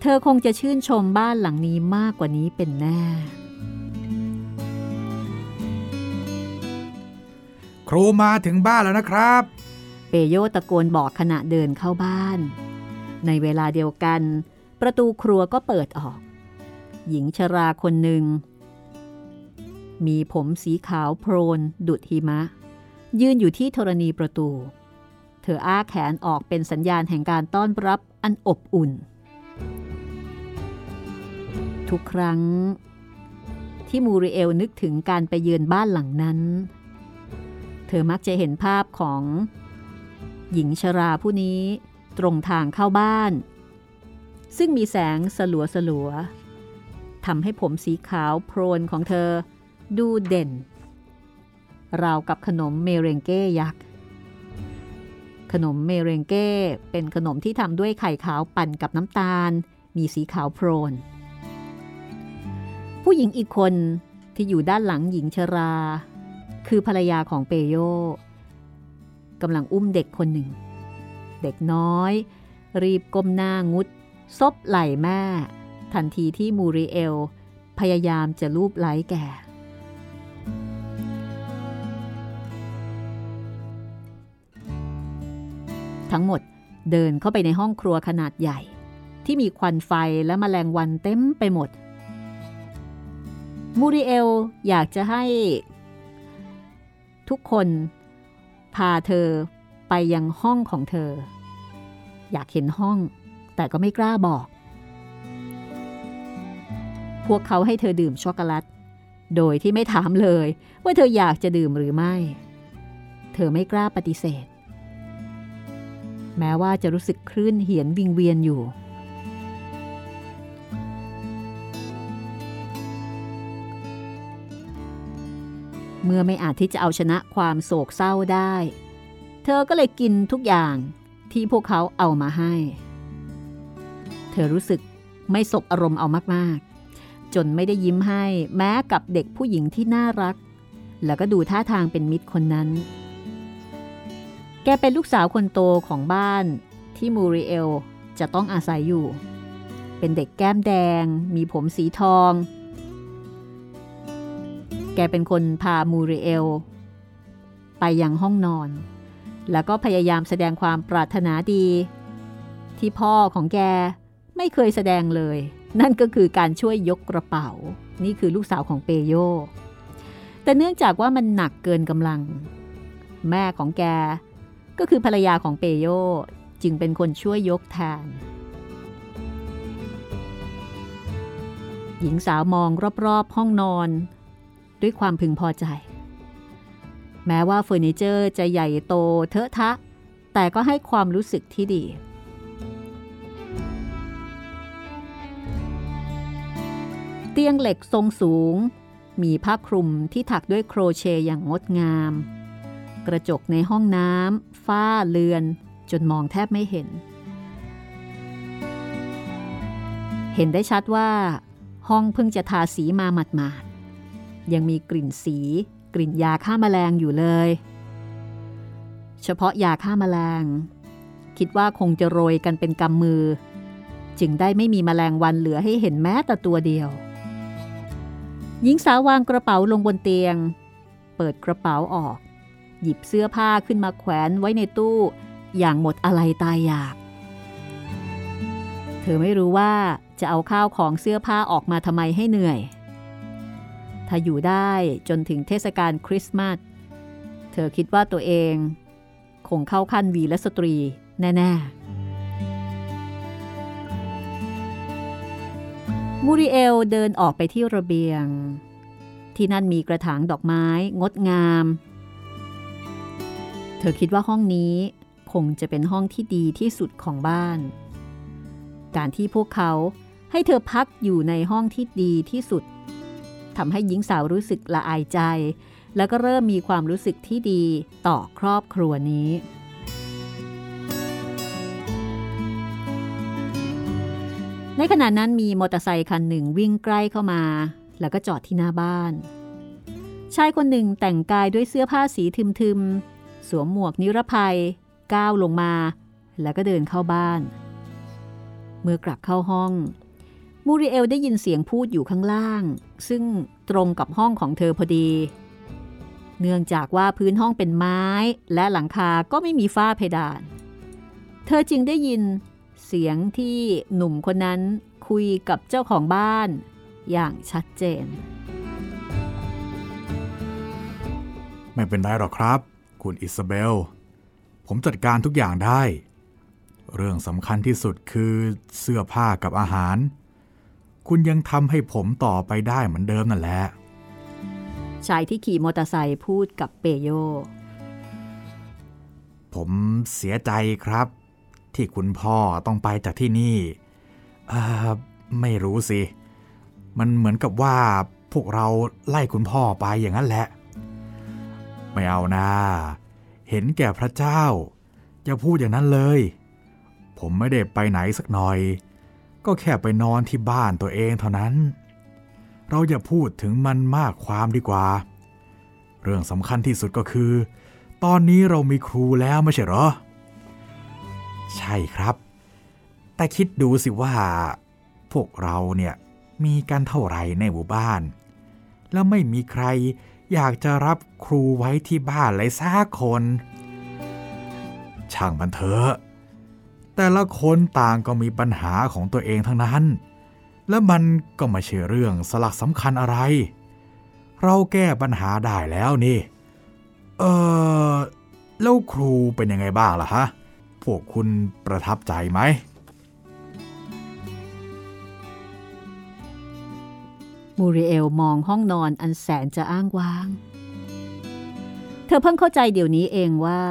เธอคงจะชื่นชมบ้านหลังนี้มากกว่านี้เป็นแน่ ครูมาถึงบ้านแล้วนะครับ เปโยตะโกนบอกขณะเดินเข้าบ้าน ในเวลาเดียวกัน ประตูครัวก็เปิดออก หญิงชราคนหนึ่ง มีผมสีขาวโพรนดุดหิมะ ยืนอยู่ที่ธรณีประตู เธออ้าแขนออกเป็นสัญญาณแห่งการต้อนรับอันอบอุ่น ทุกครั้ง ที่มูริเอลนึกถึงการไปเยือนบ้านหลังนั้น เธอมักจะเห็นภาพของ หญิงชราผู้นี้ตรงทางเข้าบ้าน ซึ่งมีแสงสลัวสลัวทำให้ผมสีขาวโพรนของเธอ ดูเด่น ราวกับขนมเมเรงเก้ยักษ์ ขนมเมเรงเก้เป็นขนมที่ทำด้วยไข่ขาวปั่นกับน้ำตาล มีสีขาวโพรนผู้หญิงอีกคนที่อยู่ด้านหลังหญิงชรา คือภรรยาของเปโยกำลังอุ้มเด็กคนหนึ่ง เด็กน้อย รีบก้มหน้างุด ซบไหล่แม่ ทันทีที่มูริเอล พยายามจะลูบไล้แก่ทั้งหมดเดินเข้าไปในห้องครัวขนาดใหญ่ ที่มีควันไฟและมแมลงวันเต็มไปหมด มูริเอลอยากจะให้ ทุกคนพาเธอไปยังห้องของเธอ อยากเห็นห้อง แต่ก็ไม่กล้าบอก พวกเขาให้เธอดื่มช็อกโกแลต โดยที่ไม่ถามเลย ว่าเธออยากจะดื่มหรือไม่ เธอไม่กล้าปฏิเสธ แม้ว่าจะรู้สึกคลื่นเหียนวิงเวียนอยู่เมื่อไม่อาจที่จะเอาชนะความโศกเศร้าได้ เธอก็เลยกินทุกอย่างที่พวกเขาเอามาให้ เธอรู้สึกไม่สบอารมณ์เอามากๆ จนไม่ได้ยิ้มให้แม้กับเด็กผู้หญิงที่น่ารัก แล้วก็ดูท่าทางเป็นมิตรคนนั้น แกเป็นลูกสาวคนโตของบ้านที่มูริเอลจะต้องอาศัยอยู่ เป็นเด็กแก้มแดง มีผมสีทอง แกเป็นคนพามูริเอล ไปยังห้องนอน แล้วก็พยายามแสดงความปรารถนาดี ที่พ่อของแก ไม่เคยแสดงเลย นั่นก็คือการช่วยยกกระเป๋า นี่คือลูกสาวของเปโย แต่เนื่องจากว่ามันหนักเกินกำลัง แม่ของแก ก็คือภรรยาของเปโย จึงเป็นคนช่วยยกแทน หญิงสาวมองรอบๆ ห้องนอน ด้วยความพึงพอใจ แม้ว่าเฟอร์นิเจอร์จะใหญ่โตเทอะทะ แต่ก็ให้ความรู้สึกที่ดี เตียงเหล็กทรงสูง มีผ้าคลุมที่ถักด้วยโครเชต์อย่างงดงาม กระจกในห้องน้ำฝ้าเลือนจนมองแทบไม่เห็น เห็นได้ชัดว่า ห้องเพิ่งจะทาสีมาหมาดๆ ยังมีกลิ่นสี กลิ่นยาฆ่ามาแมลงอยู่เลย เฉพาะยาฆ่ามาแมลง คิดว่าคงจะโรยกันเป็นกำมือ จึงได้ไม่มีมแมลงวันเหลือให้เห็นแม้แต่ตัวเดียว หญิงสาววางกระเป๋าลงบนเตียง เปิดกระเป๋าออก หยิบเสื้อผ้าขึ้นมาแขวนไว้ในตู้ อย่างหมดอะไรตายอยาก เธอไม่รู้ว่าจะเอาข้าวของเสื้อผ้าออกมาทำไมให้เหนื่อย ถ้าอยู่ได้จนถึงเทศกาลคริสต์มาส เธอคิดว่าตัวเอง คงเข้าขั้นวีและสตรีแน่ ๆ มูริเอลเดินออกไปที่ระเบียง ที่นั่นมีกระถางดอกไม้งดงาม เธอคิดว่าห้องนี้คงจะเป็นห้องที่ดีที่สุดของบ้าน การที่พวกเขาให้เธอพักอยู่ในห้องที่ดีที่สุดทำให้หญิงสาวรู้สึกละอายใจ แล้วก็เริ่มมีความรู้สึกที่ดีต่อครอบครัวนี้ ในขณะนั้นมีมอเตอร์ไซค์คันหนึ่งวิ่งใกล้เข้ามา แล้วก็จอดที่หน้าบ้าน ชายคนหนึ่งแต่งกายด้วยเสื้อผ้าสีทึมๆ สวมหมวกนิรภัย ก้าวลงมา แล้วก็เดินเข้าบ้าน เมื่อกลับเข้าห้อง มูริเอลได้ยินเสียงพูดอยู่ข้างล่าง ซึ่งตรงกับห้องของเธอพอดี เนื่องจากว่าพื้นห้องเป็นไม้ และหลังคาก็ไม่มีฝ้าเพดาน เธอจึงได้ยิน เสียงที่หนุ่มคนนั้นคุยกับเจ้าของบ้านอย่างชัดเจน ไม่เป็นไรหรอกครับ คุณอิซาเบล ผมจัดการทุกอย่างได้ เรื่องสำคัญที่สุดคือเสื้อผ้ากับอาหาร คุณยังทำให้ผมต่อไปได้เหมือนเดิมนั่นแหละ ชายที่ขี่มอเตอร์ไซค์พูดกับเปโย ผมเสียใจครับ ที่คุณพ่อต้องไปจากที่นี่ไม่รู้สิ มันเหมือนกับว่าพวกเราไล่คุณพ่อไปอย่างนั้นแหละ ไม่เอานะ เห็นแก่พระเจ้า อย่าพูดอย่างนั้นเลย ผมไม่ได้ไปไหนสักหน่อย ก็แค่ไปนอนที่บ้านตัวเองเท่านั้น เราอย่าพูดถึงมันมากความดีกว่า เรื่องสำคัญที่สุดก็คือ ตอนนี้เรามีครูแล้วไม่ใช่หรอ ใช่ครับ แต่คิดดูสิว่า พวกเราเนี่ยมีกันเท่าไหร่ในหมู่บ้าน แล้วไม่มีใครอยากจะรับครูไว้ที่บ้านเลยสักคน ช่างมันเถอะ แต่ละคนต่างก็มีปัญหาของตัวเองทั้งนั้น และมันก็ไม่ใช่เรื่องสลักสำคัญอะไร เราแก้ปัญหาได้แล้วนี่ เออแล้วครูเป็นยังไงบ้างล่ะฮะ พวกคุณประทับใจไหม มูริเอลมองห้องนอนอันแสนจะอ้างว้าง เธอเพิ่งเข้าใจเดี๋ยวนี้เองว่า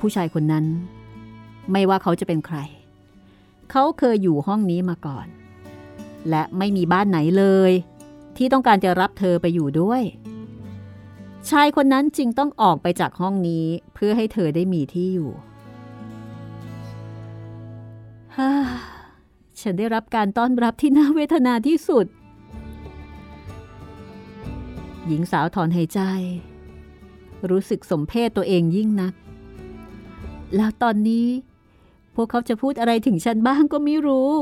ผู้ชายคนนั้น ไม่ว่าเขาจะเป็นใคร เขาเคยอยู่ห้องนี้มาก่อน และไม่มีบ้านไหนเลย ที่ต้องการจะรับเธอไปอยู่ด้วย ชายคนนั้นจึงต้องออกไปจากห้องนี้เพื่อให้เธอได้มีที่อยู่ฮ่าฉันได้รับการต้อนรับที่น่าเวทนาที่สุด หญิงสาวถอนหายใจ รู้สึกสมเพศตัวเองยิ่งนัก แล้วตอนนี้ พวกเขาจะพูดอะไรถึงฉันบ้างก็ไม่รู้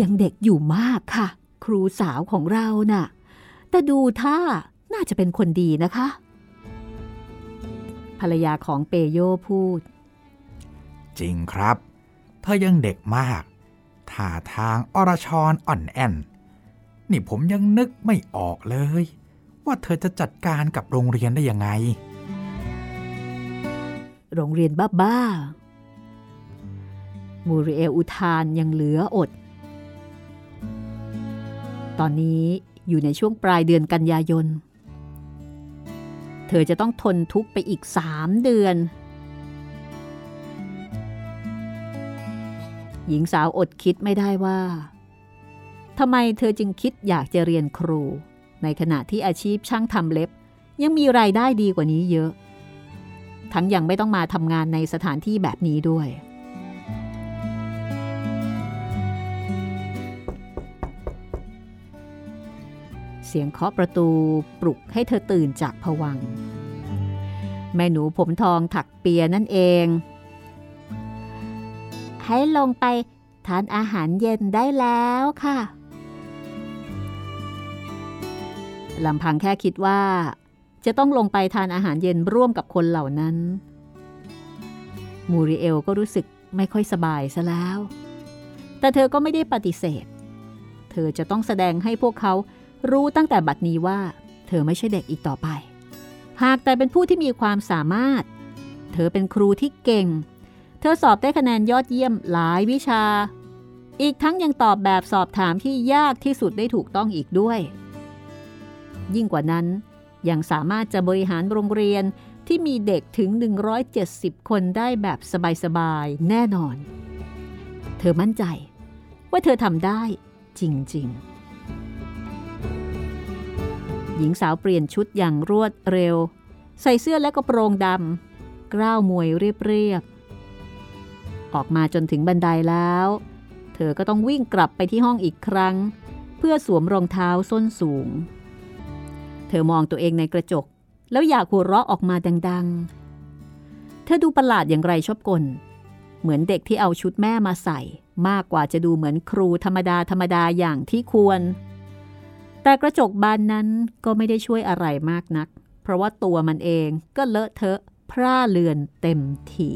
ยังเด็กอยู่มากค่ะ ครูสาวของเราน่ะ แต่ดูท่าน่าจะเป็นคนดีนะคะ ภรรยาของเปโยพูด จริงครับ เธอยังเด็กมาก ท่าทางอรชรอ่อนแอนนี่ผมยังนึกไม่ออกเลย ว่าเธอจะจัดการกับโรงเรียนได้ยังไง โรงเรียนบ้าๆมูริเอลอุทานยังเหลืออด ตอนนี้อยู่ในช่วงปลายเดือนกันยายน เธอจะต้องทนทุกข์ไปอีกสามเดือน หญิงสาวอดคิดไม่ได้ว่าทำไมเธอจึงคิดอยากจะเรียนครู ในขณะที่อาชีพช่างทำเล็บ ยังมีรายได้ดีกว่านี้เยอะ ทั้งยังไม่ต้องมาทำงานในสถานที่แบบนี้ด้วย สียงเคาะประตูปลุกให้เธอตื่นจากผวัง แม่หนูผมทองถักเปียนั่นเอง ให้ลงไปทานอาหารเย็นได้แล้วค่ะลำพังแค่คิดว่า จะต้องลงไปทานอาหารเย็นร่วมกับคนเหล่านั้น มูริเอลก็รู้สึกไม่ค่อยสบายซะแล้ว แต่เธอก็ไม่ได้ปฏิเสธ เธอจะต้องแสดงให้พวกเขา รู้ตั้งแต่บัดนี้ว่า เธอไม่ใช่เด็กอีกต่อไป หากแต่เป็นผู้ที่มีความสามารถ เธอเป็นครูที่เก่ง เธอสอบได้คะแนนยอดเยี่ยมหลายวิชา อีกทั้งยังตอบแบบสอบถามที่ยากที่สุดได้ถูกต้องอีกด้วย ยิ่งกว่านั้นยังสามารถจะบริหารโรงเรียนที่มีเด็กถึง 170 คนได้แบบสบายๆ แน่นอน เธอมั่นใจ ว่าเธอทำได้จริง ๆ หญิงสาวเปลี่ยนชุดอย่างรวดเร็ว ใส่เสื้อและกระโปรงดำกล้าวมวยเรียบๆออกมาจนถึงบันไดแล้ว เธอก็ต้องวิ่งกลับไปที่ห้องอีกครั้ง เพื่อสวมรองเท้าส้นสูง เธอมองตัวเองในกระจก แล้วอยากหัวเราะออกมาดัง ๆ เธอดูประหลาดอย่างไรชอบกลเหมือนเด็กที่เอาชุดแม่มาใส่ มากกว่าจะดูเหมือนครูธรรมดาธรรมดาอย่างที่ควร แต่กระจกบานนั้นก็ไม่ได้ช่วยอะไรมากนัก เพราะว่าตัวมันเองก็เลอะเทอะพร่าเลือนเต็มที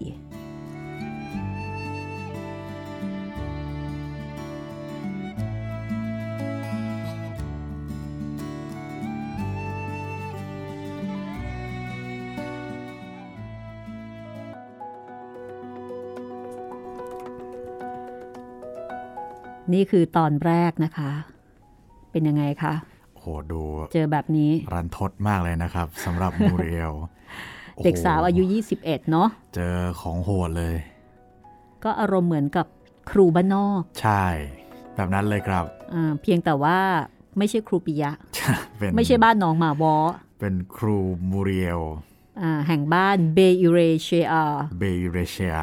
นี่คือตอนแรกนะคะ เป็นยังไงคะโอ้โหดูเจอแบบนี้รันทดมากเลยนะครับสำหรับมูเรียลเด็กสาวอายุ 21 เนาะเจอของโหดเลย ก็อารมณ์เหมือนกับครูบ้านนอก ใช่ แบบนั้นเลยครับอ่าเพียงแต่ว่าไม่ใช่ครูปิยะเป็นไม่ใช่บ้านน้องหมาวอ เป็นครูมูเรียลอ่าแห่งบ้านเบยูเรเชียเบเรเชีย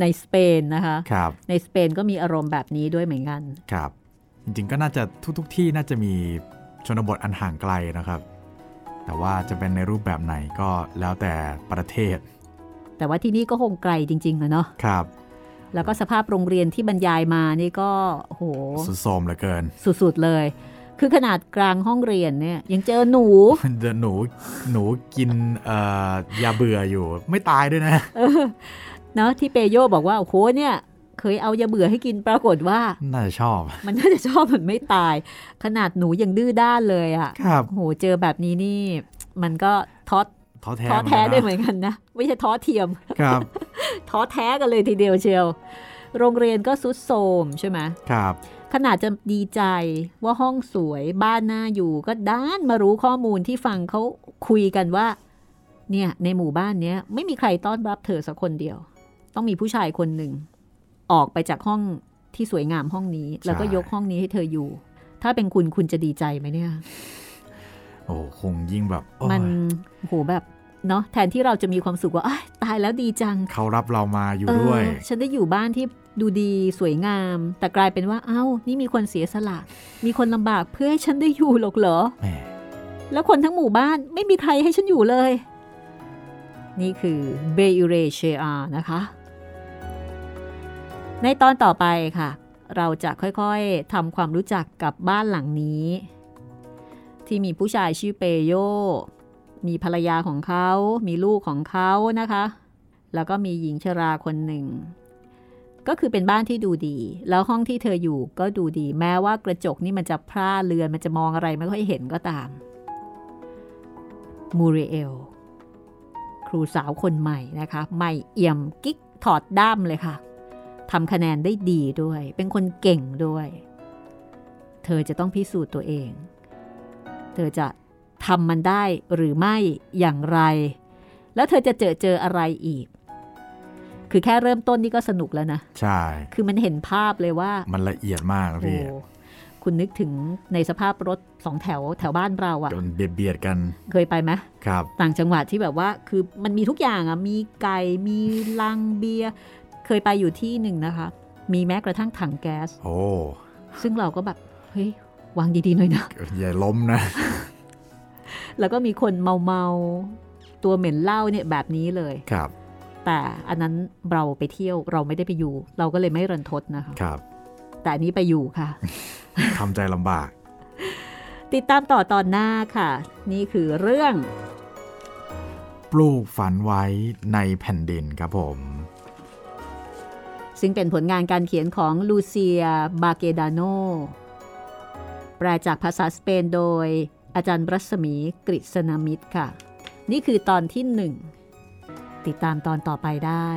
ในสเปนนะคะครับในสเปนก็มีอารมณ์แบบนี้ด้วยเหมือนกัน ครับ จริงๆ ก็น่าจะทุกๆที่น่าจะมีชนบทอันห่างไกลนะครับ แต่ว่าจะเป็นในรูปแบบไหนก็แล้วแต่ประเทศ แต่ว่าที่นี่ก็คงไกลจริงๆอะเนาะครับ แล้วก็สภาพโรงเรียนที่บรรยายมานี่ก็โอ้โหสุดโทรมเหลือเกิน สุดๆเลย คือขนาดกลางห้องเรียนเนี่ยยังเจอหนูเดี๋ยวหนูหนูกินเอ่อยาเบื่ออยู่ ไม่ตายด้วยนะเนาะที่เปโยบอกว่าโอ้โหเนี่ย เคยเอายาเบื่อให้กินปรากฏว่า น่าจะชอบ มันน่าจะชอบมันไม่ตาย ขนาดหนูยังดื้อด้านเลยอะ่ะครับโอ้โหเจอแบบนี้นี่ มันก็ท้อท้อแท้ท้อแท้หมืได้อนเหกันมือนกันนะไม่ใช่ท้อเทียมครับท้อแท้กันเลยทีเดียวเชียว โรงเรียนก็สุดโทรมใช่ไหมครับ ขนาดจะดีใจว่าห้องสวยบ้านน่าอยู่ก็ด้านมารู้ข้อมูลที่ฟังเขาคุยกันว่า เนี่ยในหมู่บ้านเนี้ยไม่มีใครต้อนรับเธอสักคนเดียว ต้องมีผู้ชายคนหนึ่ง ออกไปจากห้องที่สวยงามห้องนี้ แล้วก็ยกห้องนี้ให้เธออยู่ทถ้าเป็นคุณคุณจะดีใจไหมเนี่ย โอ้คงยิ่งแบบโอ้ยมันโหแบบเนาะแทนที่เราจะมีความสุขว่าอ้ายตายแล้วดีจัง เขารับเรามาอยู่เออด้วย ฉันได้อยู่บ้านที่ดูดีสวยงาม แต่กลายเป็นว่าเอ้า นี่มีคนเสียสละ มีคนลำบากเพื่อให้ฉันได้อยู่หรอกเหรอแหมแล้วคนทั้งหมู่บ้านไม่มีใครให้ฉันอยู่เลย นี่คือเบยูเรเชอานะคะ ในตอนต่อไปค่ะ เราจะค่อยๆทำความรู้จักกับบ้านหลังนี้ ที่มีผู้ชายชื่อเปโย มีภรรยาของเขา มีลูกของเขานะคะ แล้วก็มีหญิงชราคนหนึ่ง ก็คือเป็นบ้านที่ดูดี แล้วห้องที่เธออยู่ก็ดูดี แม้ว่ากระจกนี่มันจะพร่าเรือน มันจะมองอะไรไม่ค่อยเห็นก็ตาม มูเรเอล ครูสาวคนใหม่นะคะ ใหม่เอี่ยมกิ๊กถอดด้ามเลยค่ะ ทำคะแนนได้ดีด้วย เป็นคนเก่งด้วย เธอจะต้องพิสูจน์ตัวเอง เธอจะทำมันได้หรือไม่อย่างไร แล้วเธอจะเจอเจออะไรอีก คือแค่เริ่มต้นนี่ก็สนุกแล้วนะ ใช่ คือมันเห็นภาพเลยว่า มันละเอียดมากนะโอ้พี่คุณนึกถึงในสภาพรถสองแถวแถวบ้านเราอะจนเบียดเบียดกัน เคยไปไหมครับ ต่างจังหวัดที่แบบว่าคือมันมีทุกอย่างอะมีไก่มีลังเบียร์ เคยไปอยู่ที่หนึ่งนะคะ มีแม้กระทั่งถังแก๊สโอ้ซึ่งเราก็แบบ เฮ้ย วางดีๆหน่อยนะอย่าล้มนะ แล้วก็มีคนเมาเมาๆตัวเหม็นเหล้าเนี่ยแบบนี้เลยครับ แต่อันนั้นเราไปเที่ยวเราไม่ได้ไปอยู่ เราก็เลยไม่รันทดนะคะครับ แต่อันนี้ไปอยู่ค่ะทำใจลำบาก ติดตามต่อตอนหน้าค่ะ นี่คือเรื่อง ปลูกฝันไว้ในแผ่นดินครับผม ซึ่งเป็นผลงานการเขียนของลูเซีย บาเกดาโน แปลจากภาษาสเปนโดยอาจารย์รัศมีกฤษณมิตรค่ะ นี่คือตอนที่หนึ่ง ติดตามตอนต่อไปได้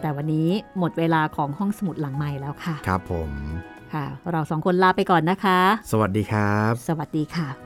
แต่วันนี้หมดเวลาของห้องสมุดหลังใหม่แล้วค่ะ ครับผม ค่ะ เราสองคนลาไปก่อนนะคะ สวัสดีครับ สวัสดีค่ะ